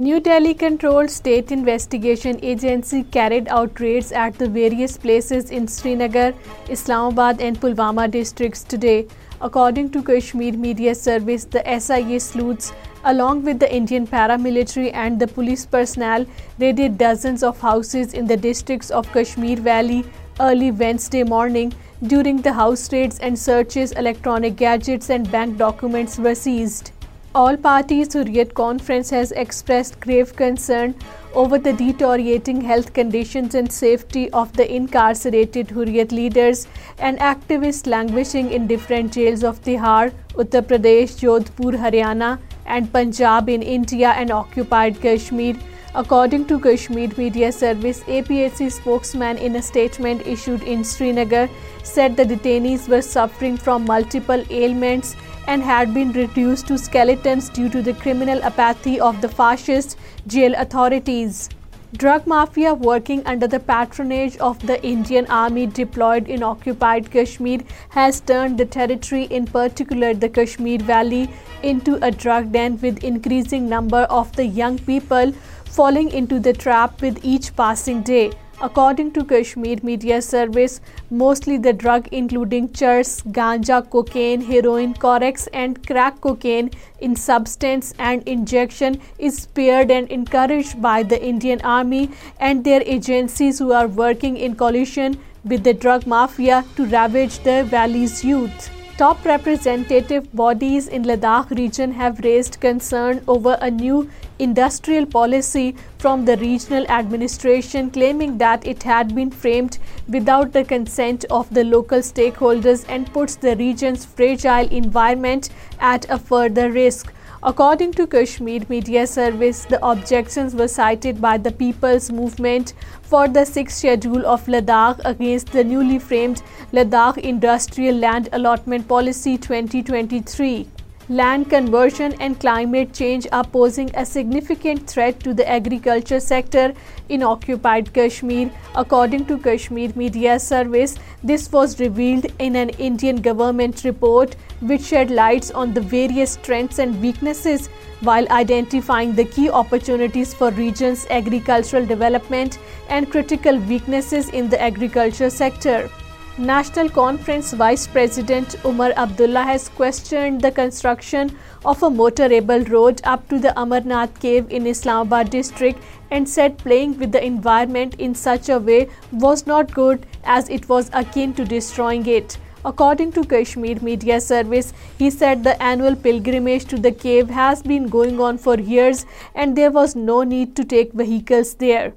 New Delhi controlled state investigation agency carried out raids at the various places in Srinagar, Islamabad and Pulwama districts today. According to Kashmir Media Service, the SIA sleuths, along with the Indian paramilitary and the police personnel, raided dozens of houses in the districts of Kashmir Valley early Wednesday morning. During the house raids and searches, electronic gadgets and bank documents were seized. All parties to Riyadh Conference has expressed grave concern over the deteriorating health conditions and safety of the incarcerated Hurriyet leaders and activists languishing in different jails of Tihar, Uttar Pradesh, Jodhpur, Haryana and Punjab in India and occupied Kashmir. According to Kashmir Media Service, APHC spokesman in a statement issued in Srinagar said the detainees were suffering from multiple ailments and had been reduced to skeletons due to the criminal apathy of the fascist jail authorities. Drug mafia working under the patronage of the Indian Army deployed in occupied Kashmir has turned the territory, in particular the Kashmir Valley, into a drug den, with increasing number of the young people falling into the trap with each passing day. According to Kashmir Media Service, mostly the drug including churs, ganja, cocaine, heroin, corex and crack cocaine in substance and injection is spared and encouraged by the Indian Army and their agencies who are working in coalition with the drug mafia to ravage the valley's youth. Top representative bodies in Ladakh region have raised concern over a new industrial policy from the regional administration, claiming that it had been framed without the consent of the local stakeholders and puts the region's fragile environment at a further risk. According to Kashmir Media Service, the objections were cited by the People's Movement for the 6th Schedule of Ladakh against the newly framed Ladakh Industrial Land Allotment Policy 2023. Land conversion and climate change are posing a significant threat to the agriculture sector in occupied Kashmir. According to Kashmir Media Service, this was revealed in an Indian government report which shed lights on the various strengths and weaknesses while identifying the key opportunities for regions' agricultural development and critical weaknesses in the agriculture sector. National Conference Vice President Umar Abdullah has questioned the construction of a motorable road up to the Amarnath cave in Islamabad district and said playing with the environment in such a way was not good as it was akin to destroying it. According to Kashmir Media Service, he said the annual pilgrimage to the cave has been going on for years and there was no need to take vehicles there.